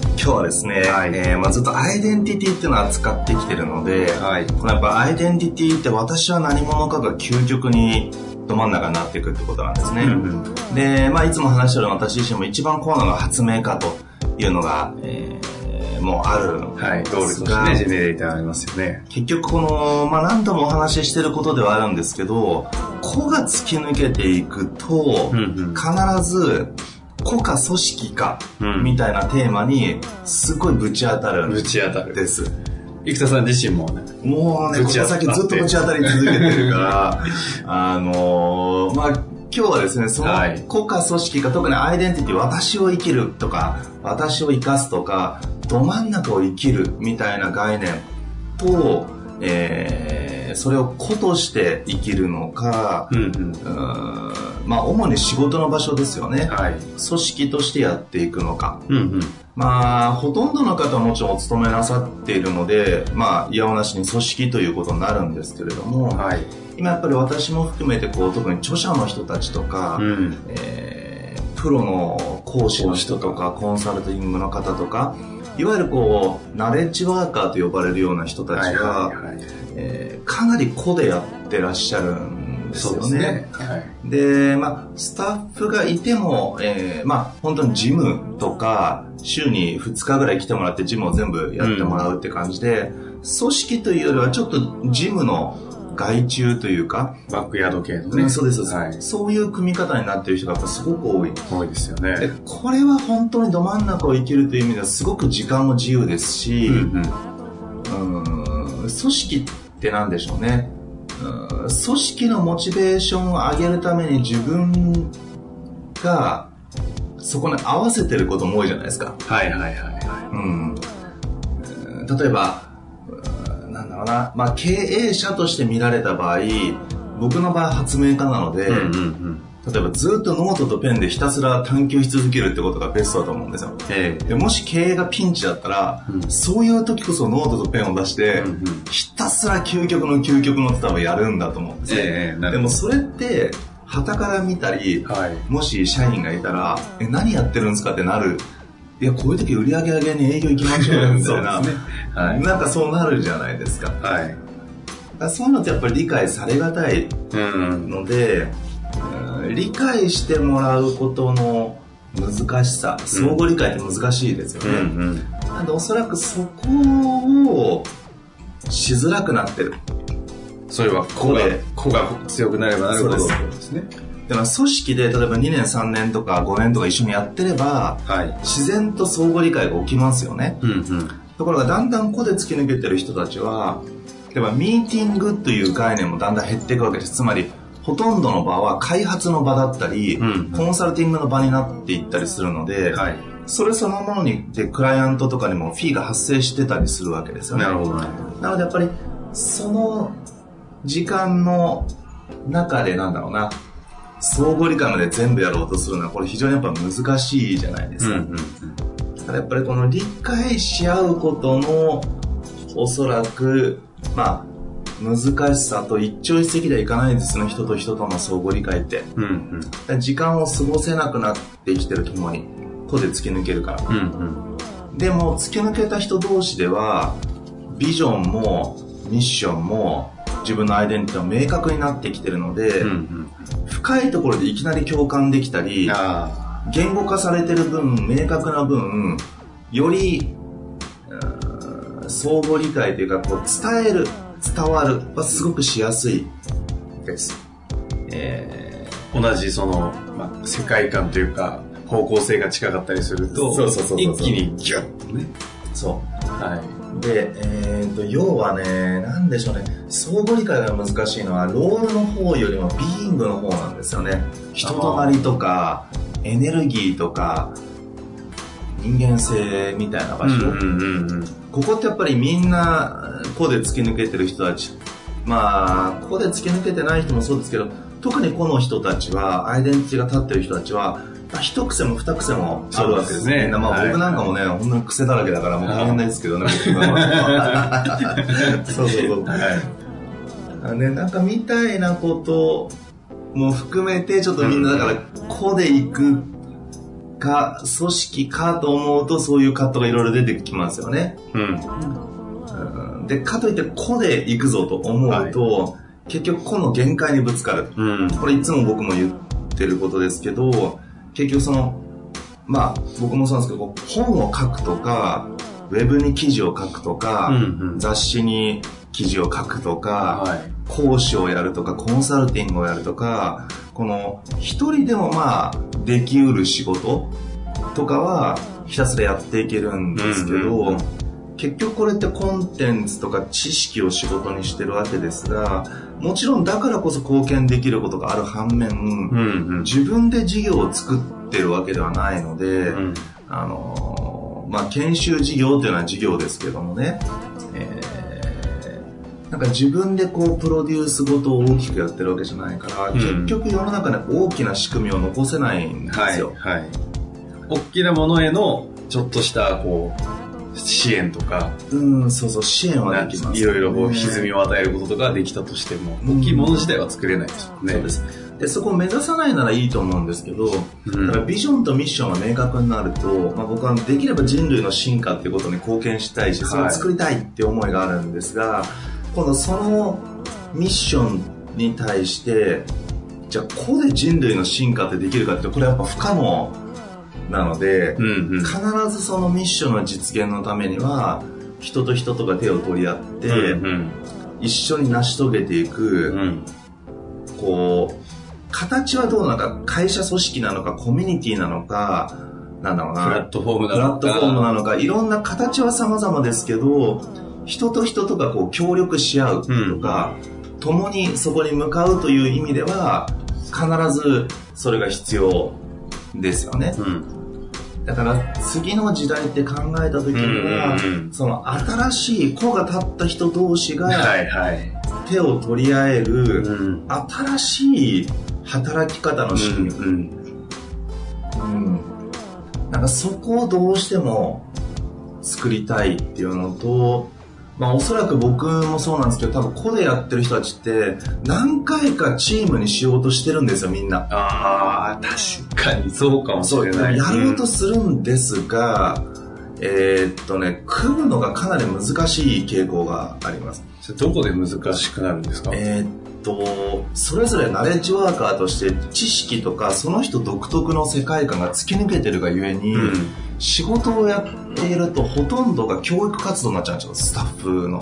今日はですね、はい、えー、まあ、ずっとアイデンティティっていうのを扱ってきてるので、はい、このやっぱアイデンティティって私は何者かが究極にど真ん中になっていくってことなんですね。うんうん、で、まあ、いつも話してる私自身も一番コアなのが発明家というのが、えーもあるのはい、ゴールとしてね、ジェネレーターありますよね。結局この、まあ何度もお話ししてることではあるんですけど、個が突き抜けていくと、必ず、個か組織か、みたいなテーマに、すごいぶち当たるんです。ぶち当たる。です。生田さん自身もね。もうね、この先ずっとぶち当たり続けてるから、あのー、まあ、今日はですね、その国家組織か、特にアイデンティティ、私を生きるとか、私を生かすとか、ど真ん中を生きるみたいな概念と、えー、それを個として生きるのか、うんうん、まあ主に仕事の場所ですよね、はい、組織としてやっていくのか、うんうん、まあほとんどの方はもちろんお勤めなさっているのでまあいやおなしに組織ということになるんですけれども、はい、今やっぱり私も含めてこう特に著者の人たちとか、うん、えー、プロの講師の人とかコンサルティングの方とかいわゆるこうナレッジワーカーと呼ばれるような人たちが、えかなり個でやってらっしゃるんですよね。で、まあ、スタッフがいても、えー、まあ、本当にジムとか、週に2日ぐらい来てもらってジムを全部やってもらうって感じで、うん、組織というよりはちょっとジムの外注というか、バックヤード系のね。そうです、はい。そういう組み方になってる人がやっぱすごく多い。多いですよね。これは本当にど真ん中を生きるという意味ではすごく時間も自由ですし、うんうん、組織って何でしょうね。組織のモチベーションを上げるために自分がそこに合わせてることも多いじゃないですか。はいはいはい、はい。うん。例えば、だろうな、まあ、経営者として見られた場合、僕の場合発明家なので、うんうんうん。例えばずっとノートとペンでひたすら探求し続けるってことがベストだと思うんですよ。えー、でもし経営がピンチだったら、うん、そういう時こそノートとペンを出して、うんうん、ひたすら究極の究極のって多分やるんだと思うんですよ。えー、でもそれって、傍から見たり、はい、もし社員がいたら、え、何やってるんですかってなるいや、こういう時売り上げ上げに営業行きましょうよ、みたいな。ね。はい。なんかそうなるじゃないですか。はい。そういうのってやっぱり理解されがたいので、うん、理解してもらうことの難しさ、相互理解って難しいですよね。うんうん、なんでおそらくそこをしづらくなってる。それは個が、個が強くなればなるほどですね。でも組織で例えば2年3年とか5年とか一緒にやってれば、はい、自然と相互理解が起きますよね、うんうん、ところがだんだん個で突き抜けてる人たちは例えばミーティングという概念もだんだん減っていくわけです。つまりほとんどの場は開発の場だったり、うんうん、コンサルティングの場になっていったりするので、はい、それそのものにでクライアントとかにもフィーが発生してたりするわけですよね。なるほど、なのでやっぱりその時間の中でなんだろうな相互理解まで全部やろうとするのはこれ非常にやっぱ難しいじゃないですか、うんうんうん、だからやっぱりこの理解し合うことのおそらくまあ難しさと一朝一夕ではいかないですね人と人との相互理解って、うんうん、時間を過ごせなくなってきてるともに個で突き抜けるから、うんうん、でも突き抜けた人同士ではビジョンもミッションも自分のアイデンティティは明確になってきてるので、うんうん、深いところでいきなり共感できたり言語化されてる分明確な分より相互理解というか、こう伝える、伝わるはすごくしやすいです。えー、同じその、まあ、世界観というか、方向性が近かったりすると、そうそうそう一気にギュッとね。そう。はい。で、えーと、要はね、なんでしょうね、相互理解が難しいのは、ロールの方よりもビーイングの方なんですよね。人となりとか、エネルギーとか、人間性みたいな場所、ここってやっぱりみんな個で突き抜けてる人たち。まあ個で突き抜けてない人もそうですけど特にこの人たちはアイデンティティが立ってる人たちは一癖も二癖もあるわけですね。まあ、僕なんかもね、はい、ほんの癖だらけだからもう大変ですけどね、僕は。そうそうそう。はい、ね、なんかみたいなことも含めて、ちょっとみんなだから、個で行くか、組織かと思うと、そういうカットがいろいろ出てきますよね。うん。で、かといって個で行くぞと思うと、はい、結局個の限界にぶつかる。うん、これいつも僕も言ってることですけど、結局その、まあ、僕もそうなんですけど、本を書くとか、ウェブに記事を書くとか、うんうん、雑誌に記事を書くとか、はい、講師をやるとか、コンサルティングをやるとか、この、一人でもまあ、できうる仕事とかは、ひたすらやっていけるんですけど、うんうん、結局これってコンテンツとか知識を仕事にしてるわけですが、もちろんだからこそ貢献できることがある反面、うんうん、自分で事業を作ってるわけではないので、うん、あの、まあ、研修事業というのは事業ですけどもね、えー、なんか自分でこうプロデュースごとを大きくやってるわけじゃないから、うん、結局世の中で大きな仕組みを残せないんですよ。はい、はい。大きなものへのちょっとしたこう支援とか、うん、そうそう、支援はできます、ね、いろいろこう歪みを与えることとかできたとしても、大きいもの自体は作れないですね。そうです。で、そこを目指さないならいいと思うんですけど、うん、だからビジョンとミッションが明確になると、まあ、僕はできれば人類の進化っていうことに貢献したいし、それを作りたいって思いがあるんですが、はい、今度そのミッションに対して、じゃあここで人類の進化ってできるかってこれやっぱ不可能なので、うんうん、必ずそのミッションの実現のためには人と人とが手を取り合って、うんうん、一緒に成し遂げていく、うん、こう形はどうなのか会社組織なのかコミュニティなのかなんだろうなプラットフォームなのか。プラットフォームなのかいろんな形は様々ですけど人と人とがこう協力し合うとか、うん、共にそこに向かうという意味では必ずそれが必要ですよね。うんだから次の時代って考えた時には、その新しい子が立った人同士が手を取り合える新しい働き方の仕組み、うん。なんかそこをどうしても作りたいっていうのとまあおそらく僕もそうなんですけど、多分個でやってる人たちって何回かチームにしようとしてるんですよ、みんな。ああ、確かにそうかもしれない。やろうとするんですが、うん、えー、っとね、組むのがかなり難しい傾向があります。どこで難しくなるんですか？えー、っと、それぞれナレッジワーカーとして知識とかその人独特の世界観が突き抜けてるがゆえに、うん仕事をやっているとほとんどが教育活動になっちゃうんですよ、スタッフの。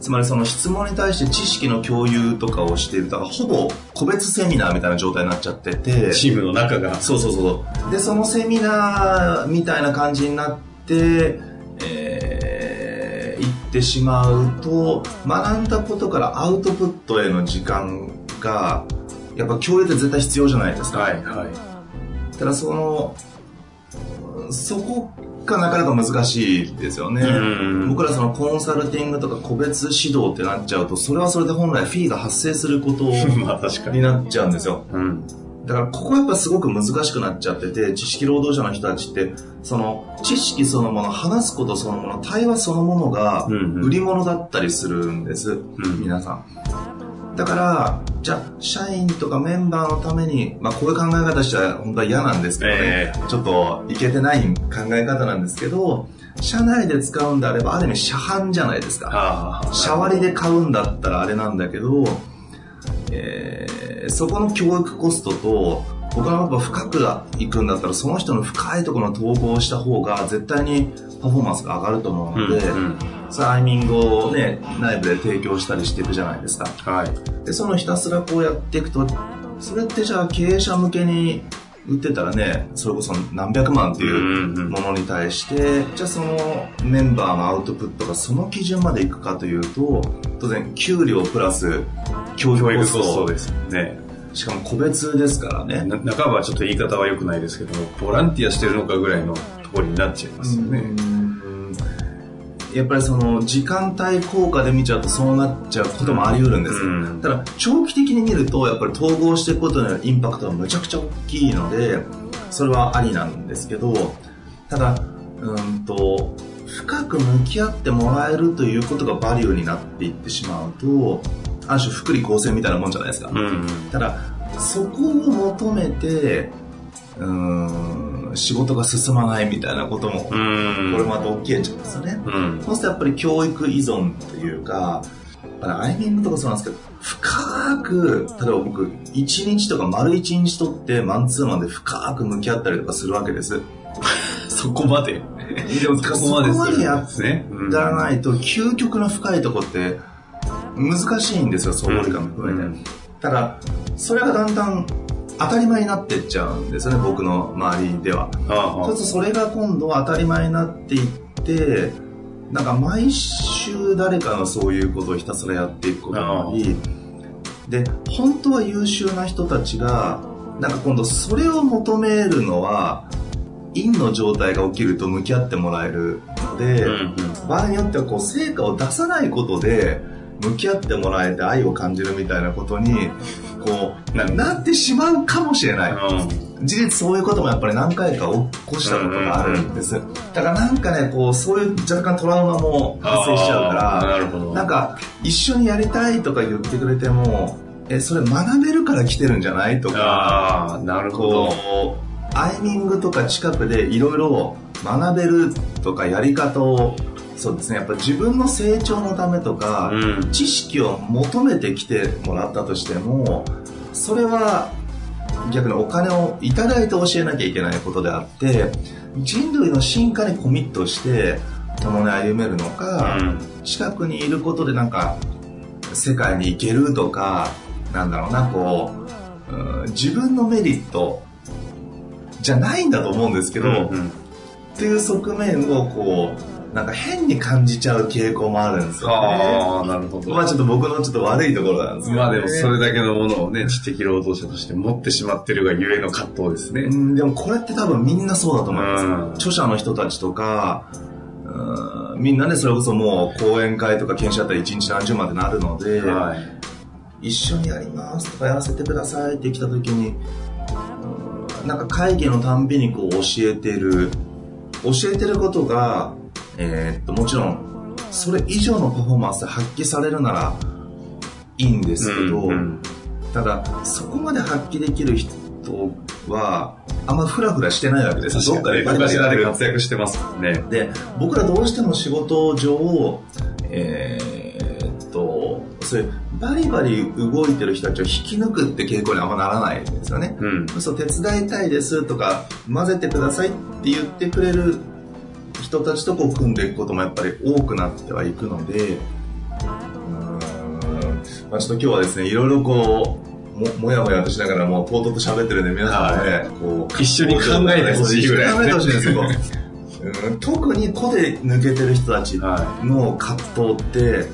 つまりその質問に対して知識の共有とかをしている。だからほぼ個別セミナーみたいな状態になっちゃってて。チームの中が。そうそうそう。で、そのセミナーみたいな感じになって、えー、行ってしまうと、学んだことからアウトプットへの時間が、やっぱ共有って絶対必要じゃないですか。はいはい。ただその、そこがなかなか難しいですよね。僕らそのコンサルティングとか個別指導ってなっちゃうと、それはそれで本来フィーが発生すること になっちゃうんですよ。うん、だからここはやっぱすごく難しくなっちゃってて、知識労働者の人たちって、その知識そのもの、話すことそのもの、対話そのものが売り物だったりするんです、うん。うん、皆さん。だから、じゃあ、社員とかメンバーのために、まあ、こういう考え方したら本当は嫌なんですけどね、えー、ちょっといけてない考え方なんですけど、社内で使うんであれば、ある意味社販じゃないですか。社割で買うんだったらあれなんだけど、えー、そこの教育コストと、僕はやっぱ深く行くんだったらその人の深いところの統合をした方が絶対にパフォーマンスが上がると思うので、うんうん、そのアイミングをね内部で提供したりしていくじゃないですか、はい、でそのひたすらこうやっていくとそれってじゃあ経営者向けに売ってたらねそれこそ何百万っていうものに対して、じゃあそのメンバーのアウトプットがその基準までいくかというと当然給料プラス教育コストですね。しかも個別ですからね。半ばはちょっと言い方は良くないですけどボランティアしてるのかぐらいのところになっちゃいますよね。やっぱりその時間帯効果で見ちゃうとそうなっちゃうこともあり得るんです、うん、ただ長期的に見るとやっぱり統合していくことによるインパクトはむちゃくちゃ大きいのでそれはありなんですけどただうんと深く向き合ってもらえるということがバリューになっていってしまうとある種福利厚生みたいなもんじゃないですか、うん、ただそこを求めてうん仕事が進まないみたいなことも、これまた起きえちゃうんですよね。そうするとやっぱり教育依存というか、アイミングとかそうなんですけど、深く、例えば僕、1日とか丸1日とってマンツーマンで深く向き合ったりとかするわけです。そこまで。そこまでやらないと、究極の深いとこって難しいんですよ、総合理解も含めて。ただ、それがだんだん当たり前になってっちゃうんですよね僕の周りでは。そうするとそれが今度当たり前になっていってなんか毎週誰かのそういうことをひたすらやっていくこともありで本当は優秀な人たちがなんか今度それを求めるのは陰の状態が起きると向き合ってもらえるので、うんうん、場合によってはこう成果を出さないことで向き合ってもらえて愛を感じるみたいなことにこうななってしまうかもしれない、うん、事実そういうこともやっぱり何回か起こしたことがあるんです、だからなんかねこうそういう若干トラウマも発生しちゃうからなんか一緒にやりたいとか言ってくれてもえそれ学べるから来てるんじゃないとかなるほど。アイミングとか近くでいろいろ学べるとかやり方をそうですね。やっぱ自分の成長のためとか、うん、知識を求めてきてもらったとしてもそれは逆にお金をいただいて教えなきゃいけないことであって人類の進化にコミットして共に歩めるのか、うん、近くにいることでなんか世界に行けるとかなんだろうなこう、うん、自分のメリットじゃないんだと思うんですけど、うんうん、っていう側面をこうなんか変に感じちゃう傾向もあるんですよ、ね。ああ、なるほど。まあちょっと僕のちょっと悪いところなんですけど、ね、まあでもそれだけのものをね、知的労働者として持ってしまってるがゆえの葛藤ですね。うん、でもこれって多分みんなそうだと思います。著者の人たちとか、うんみんなね、それこそもう講演会とか研修だったら1日何十万ってなるので、はい、一緒にやりますとかやらせてくださいって来た時に、なんか会議のたんびにこう教えてる、教えてることがえー、っと、もちろん、それ以上のパフォーマンスで発揮されるならいいんですけど、うんうん、ただ、そこまで発揮できる人は、あんまフラフラしてないわけです。どっかでバリバリ活躍してますね。で、僕らどうしても仕事上、えー、っと、そういうバリバリ動いてる人たちを引き抜くって傾向にあんまならないんですよね。うん、そう手伝いたいですとか、混ぜてくださいって言ってくれる人たちとこう組んでいくこともやっぱり多くなってはいくので、まあ、ちょっと今日はですね、いろいろこう、ももやもやとしながらもうとうとうと喋ってるんで皆さんもね、はい、こう一緒に考えてほしいぐらい、ね、考えてほしいんですよ。特に個で抜けてる人たちの葛藤って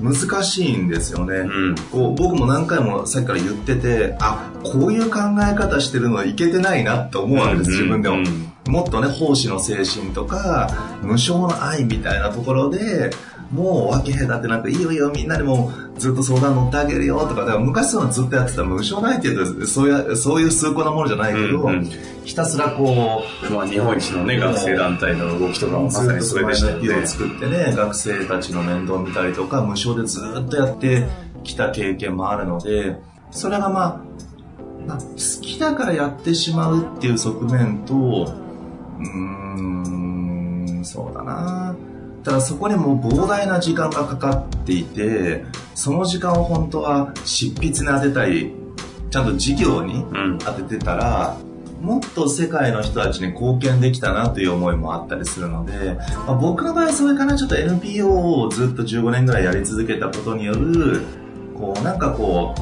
難しいんですよね、うん、こう僕も何回もさっきから言っててあこういう考え方してるのいけてないなって思うわけです、自分でも、うんもっとね、奉仕の精神とか、無償の愛みたいなところで、もう分け隔てなく、いいよいいよ、みんなにもずっと相談乗ってあげるよとか、だから昔そういうのずっとやってた無償の愛っていうと、そういう、そういう崇高なものじゃないけど、うんうん、ひたすらこう、まあ日本一のね、学生団体の動きとかもまさにそれでしたよね。を作ってね、学生たちの面倒を見たりとか、無償でずっとやってきた経験もあるので、それがまあ、まあ、好きだからやってしまうっていう側面と、うーん、そうだな。ただそこにも膨大な時間がかかっていて、その時間を本当は執筆に当てたいちゃんと事業に当ててたら、もっと世界の人たちに貢献できたなという思いもあったりするので、まあ、僕の場合はそれかな、ちょっと NPO をずっと15年ぐらいやり続けたことによる、こう、なんかこ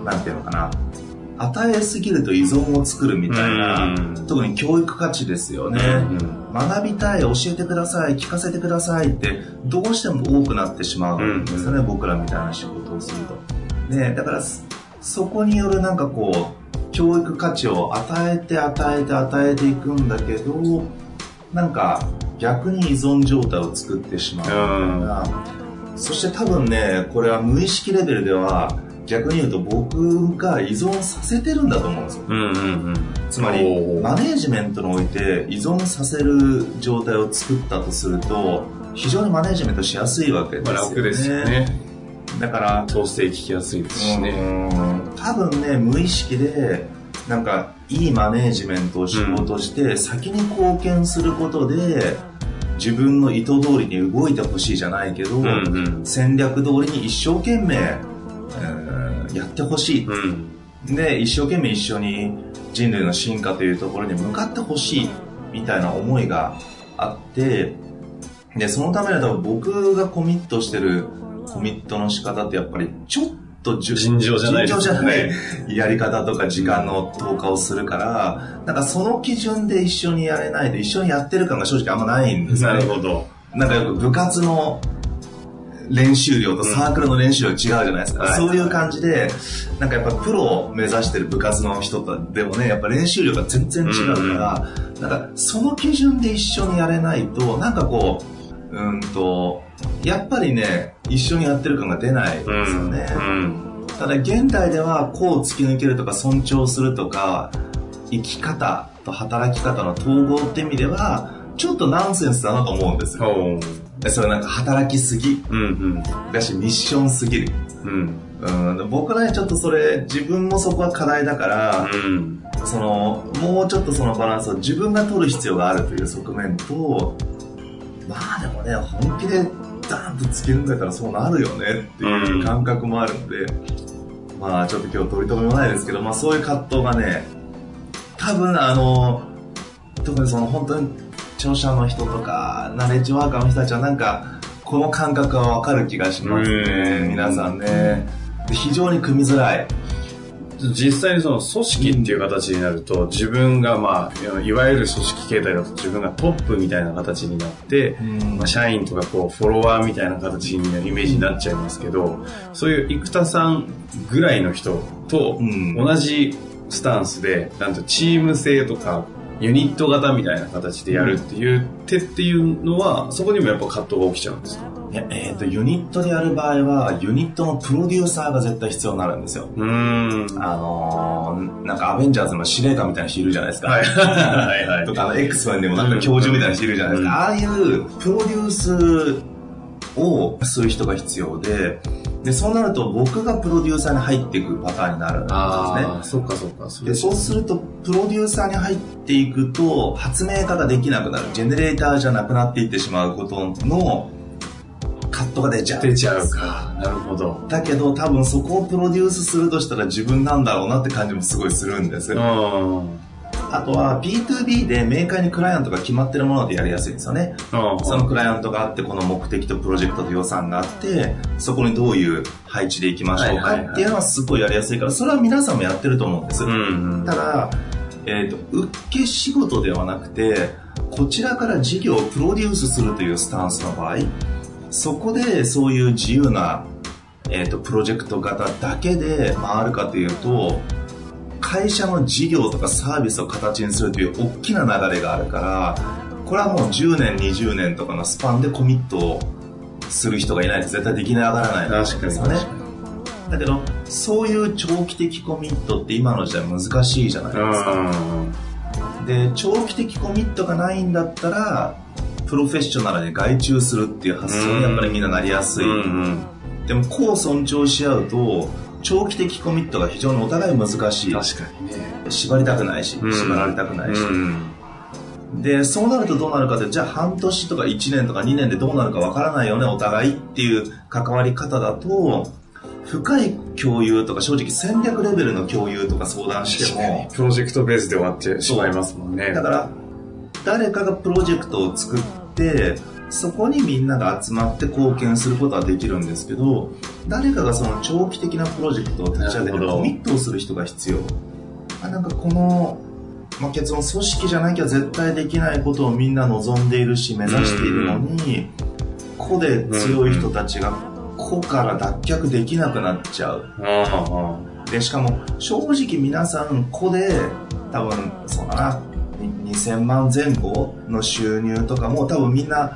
う、なんていうのかな、与えすぎると依存を作るみたいな、特に教育価値ですよね、学びたい教えてください聞かせてくださいってどうしても多くなってしまうんですよね、僕らみたいな仕事をすると。ねだからそこによるなんかこう教育価値を与えて与えて与えていくんだけどなんか逆に依存状態を作ってしまうみたいな、そして多分ねこれは無意識レベルでは逆に言うと僕が依存させてるんだと思うんですよ、うんうんうん、つまりマネージメントにおいて依存させる状態を作ったとすると非常にマネージメントしやすいわけですよね、楽ですよね。だから統制聞きやすいですしね。多分ね無意識でなんかいいマネージメントを仕事して、先に貢献することで自分の意図通りに動いてほしいじゃないけど、うんうん、戦略通りに一生懸命やってほしい、うん、で一生懸命一緒に人類の進化というところに向かってほしい。みたいな思いがあって。でそのためには僕がコミットしてるコミットの仕方ってやっぱりちょっと尋常じゃない、尋常じゃない。やり方とか時間の投下をするから、なんかその基準で一緒にやれないと一緒にやってる感が正直あんまないんですね。なるほど。なんかよく部活の練習量とサークルの練習量違うじゃないですか、うん、そういう感じでなんかやっぱプロを目指してる部活の人とでもねやっぱ練習量が全然違うから、うん、なんかその基準で一緒にやれないとなんかこううんとやっぱりね一緒にやってる感が出ないですよね、うん、ただ現代ではこう突き抜けるとか尊重するとか生き方と働き方の統合って意味ではちょっとナンセンスだなと思うんですよ。それなんか働きすぎ、うんうん、だしミッションすぎる、うん。うん、僕はねちょっとそれ自分もそこは課題だから、うん、そのもうちょっとそのバランスを自分が取る必要があるという側面とまあでもね本気でダンとつけるんだったらそうなるよねっていう感覚もあるので、うん、まあちょっと今日取り留めもないですけど、まあ、そういう葛藤がね多分あの特にその本当に聴者の人とか、ナレッジワーカーの人たちはなんか、この感覚はわかる気がしますね。皆さんね。非常に組みづらい。実際にその組織っていう形になると、自分がまあ、いわゆる組織形態だと自分がトップみたいな形になって、まあ、社員とかこうフォロワーみたいな形にイメージになっちゃいますけど、そういう生田さんぐらいの人と同じスタンスで、なんとチーム性とかユニット型みたいな形でやるっていう手っていうのは、そこにもやっぱ葛藤が起きちゃうんですか？いや、えっ、ー、と、ユニットでやる場合は、ユニットのプロデューサーが絶対必要になるんですよ。うん。あのー、なんかアベンジャーズの司令官みたいな人いるじゃないですか。はい。はいはい。とか、あの、X メンでもなんか教授みたいな人いるじゃないですか。うん、ああいうプロデュースをする人が必要で、で、そうなると僕がプロデューサーに入っていくパターンになるんですね。ああ、そっかそっか。で、そうすると、プロデューサーに入っていくと、発明家ができなくなる。ジェネレーターじゃなくなっていってしまうことの、カットが出ちゃう。出ちゃうか。なるほど。だけど、多分そこをプロデュースするとしたら自分なんだろうなって感じもすごいするんです。うん。あとは B2B でメーカーにクライアントが決まってるものでやりやすいんですよね。そのクライアントがあって、この目的とプロジェクトと予算があって、そこにどういう配置でいきましょうかっていうのはすごいやりやすいから、それは皆さんもやってると思うんです。うんうん、ただ、えっ、ー、と、受け仕事ではなくて、こちらから事業をプロデュースするというスタンスの場合、そこでそういう自由な、えっ、ー、と、プロジェクト型だけで回るかというと、会社の事業とかサービスを形にするという大きな流れがあるからこれはもう10年20年とかのスパンでコミットする人がいないと絶対でき上がらないんですよね。だけどそういう長期的コミットって今の時代難しいじゃないですか。で長期的コミットがないんだったらプロフェッショナルに外注するっていう発想にやっぱりみんななりやすい。でもこう尊重し合うと長期的コミットが非常にお互い難しい。確かにね。縛りたくないし、縛られたくないし。で、そうなるとどうなるかって、じゃあ半年とか1年とか2年でどうなるかわからないよね、お互いっていう関わり方だと、深い共有とか正直戦略レベルの共有とか相談してもプロジェクトベースで終わってしまいますもんねだから誰かがプロジェクトを作ってそこにみんなが集まって貢献することはできるんですけど誰かがその長期的なプロジェクトを立ち上げてコミットをする人が必要。あなんかこの、まあ、結論組織じゃなきゃ絶対できないことをみんな望んでいるし目指しているのに、個で強い人たちが個から脱却できなくなっちゃう。で、しかも正直皆さん個で多分そうだな、2000万前後の収入とかも多分みんな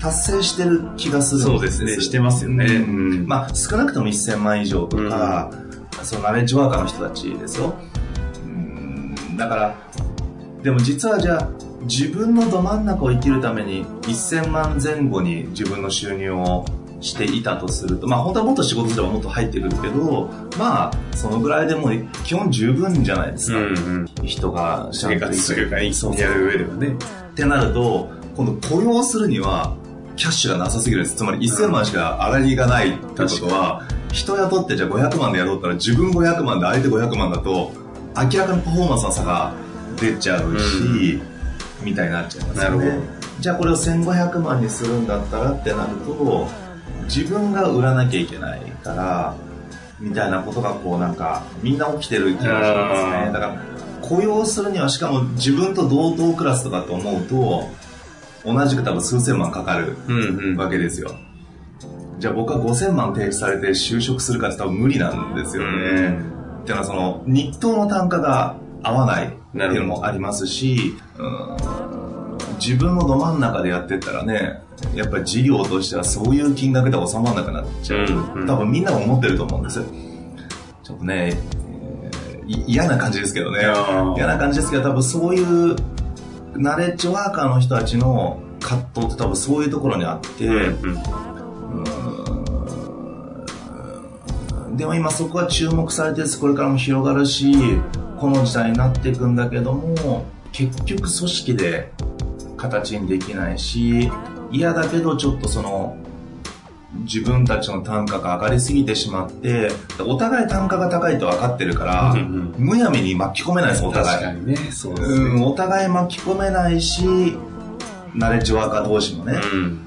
達成してる気がするそうですね、してますよね。うん、まあ少なくとも1000万以上とか、うん、そのナレッジワーカーの人たちですよ。だから、でも実はじゃあ自分のど真ん中を生きるために1000万前後に自分の収入をしていたとすると、まあ本当はもっと仕事すればもっと入ってくるけど、まあそのぐらいでも基本十分じゃないですか。うんうん、人が生活するか生きてやる上ではね。ってなると、今度雇用するにはキャッシュがなさすぎるんです。つまり1000万しか粗利がないってことは、人雇ってじゃあ500万でやろうったら自分500万で相手500万だと、明らかにパフォーマンスの差が出ちゃうし、うん、みたいになっちゃいますよね。じゃあこれを1500万にするんだったらってなると、自分が売らなきゃいけないから、みたいなことがこうなんか、みんな起きてる気がしますね。だから、雇用するにはしかも自分と同等クラスとかと思うと、同じく多分数千万かかるわけですよ。うんうん、じゃあ僕は5000万提出されて就職するかって多分無理なんですよね。うん、っていうのはその、日当の単価が合わないっていうのもありますし、自分のど真ん中でやってったらね、やっぱり事業としてはそういう金額で収まらなくなっちゃう、うんうん、多分みんなが思ってると思うんです。ちょっとね、えー、嫌な感じですけどね。嫌な感じですけど多分そういうナレッジワーカーの人たちの葛藤って多分そういうところにあって、うんうん、でも今そこは注目されてこれからも広がるしこの時代になっていくんだけども結局組織で形にできないし嫌だけどちょっとその自分たちの単価が上がりすぎてしまってお互い単価が高いと分かってるから、うんうん、むやみに巻き込めないですお互い。確かにね。そうですね、うん、お互い巻き込めないしナレッジワーカー同士もね、うん。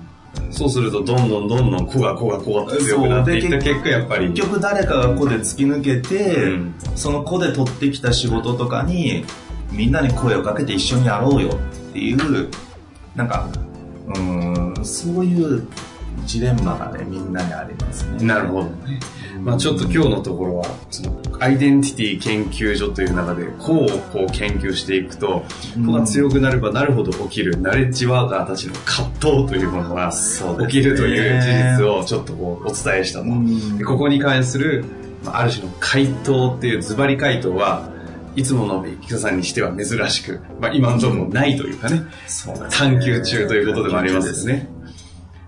そうするとどんどんどんどん子が子が子が強くなっていった結果やっぱり。結局誰かが子で突き抜けて、うん、その子で取ってきた仕事とかにみんなに声をかけて一緒にやろうよっていうなんかうんそういうジレンマがねみんなにありますね。なるほど。ね、まあ、ちょっと今日のところはそのアイデンティティ研究所という中でこうこう研究していくと子が強くなればなるほど起きる。ナレッジワーカーたちの葛藤というものが起きるという事実をちょっとこうお伝えしたと、ここに関するある種の回答っていうズバリ回答はいつものビッさんにしては珍しく、まあ、今のところないというかね、探求中ということでもありますよね。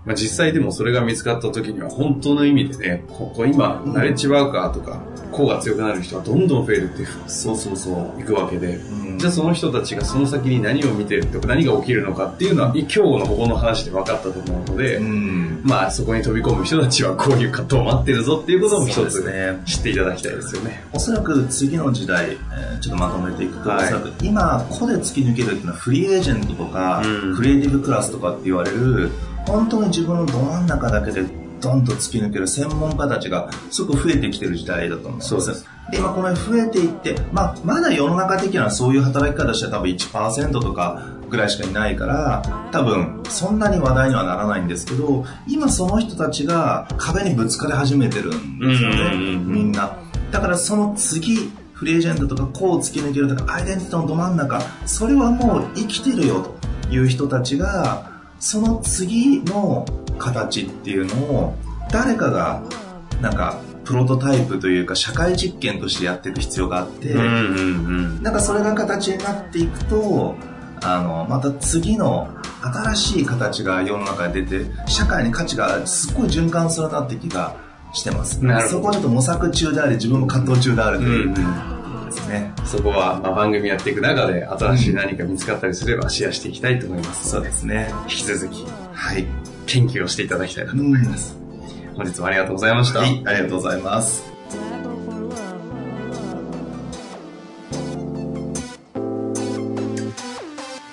まあ、実際でもそれが見つかった時には本当の意味でね、ここ今、ナレッジワーカーとか、個が強くなる人はどんどん増えるっていうふうに、そう。そうそう、いくわけで、うん、じゃあその人たちがその先に何を見てるとか何が起きるのかっていうのは、今日のここの話で分かったと思うので、うん、まあそこに飛び込む人たちはこういう葛藤を待ってるぞっていうことも一つ、ね、知っていただきたいですよね。おそらく次の時代、えー、ちょっとまとめていくと、はい、おそらく今、個で突き抜けるっていうのはフリーエージェントとか、うん、クリエイティブクラスとかって言われる、本当に自分のど真ん中だけでドンと突き抜ける専門家たちがすごく増えてきてる時代だと思うんです。そうです。で、今この増えていって、まあ、まだ世の中的にはそういう働き方して多分1%とかぐらいしかいないから、多分そんなに話題にはならないんですけど、今その人たちが壁にぶつかり始めてるんですよね、みんな。だからその次、フリーエージェントとかこう突き抜けるとか、アイデンティティのど真ん中、それはもう生きてるよという人たちが、その次の形っていうのを誰かがなんかプロトタイプというか社会実験としてやっていく必要があって、うんうんうん、なんかそれが形になっていくとあのまた次の新しい形が世の中に出て社会に価値がすっごい循環するなって気がしてます。そこはちょっと模索中であり自分も葛藤中であるという、うんうんですね。そこは、まあ、番組やっていく中で新しい何か見つかったりすればシェアしていきたいと思います。そうですね。引き続き、はい、研究をしていただきたいなと思います。本日もありがとうございました。はい、ありがとうございます。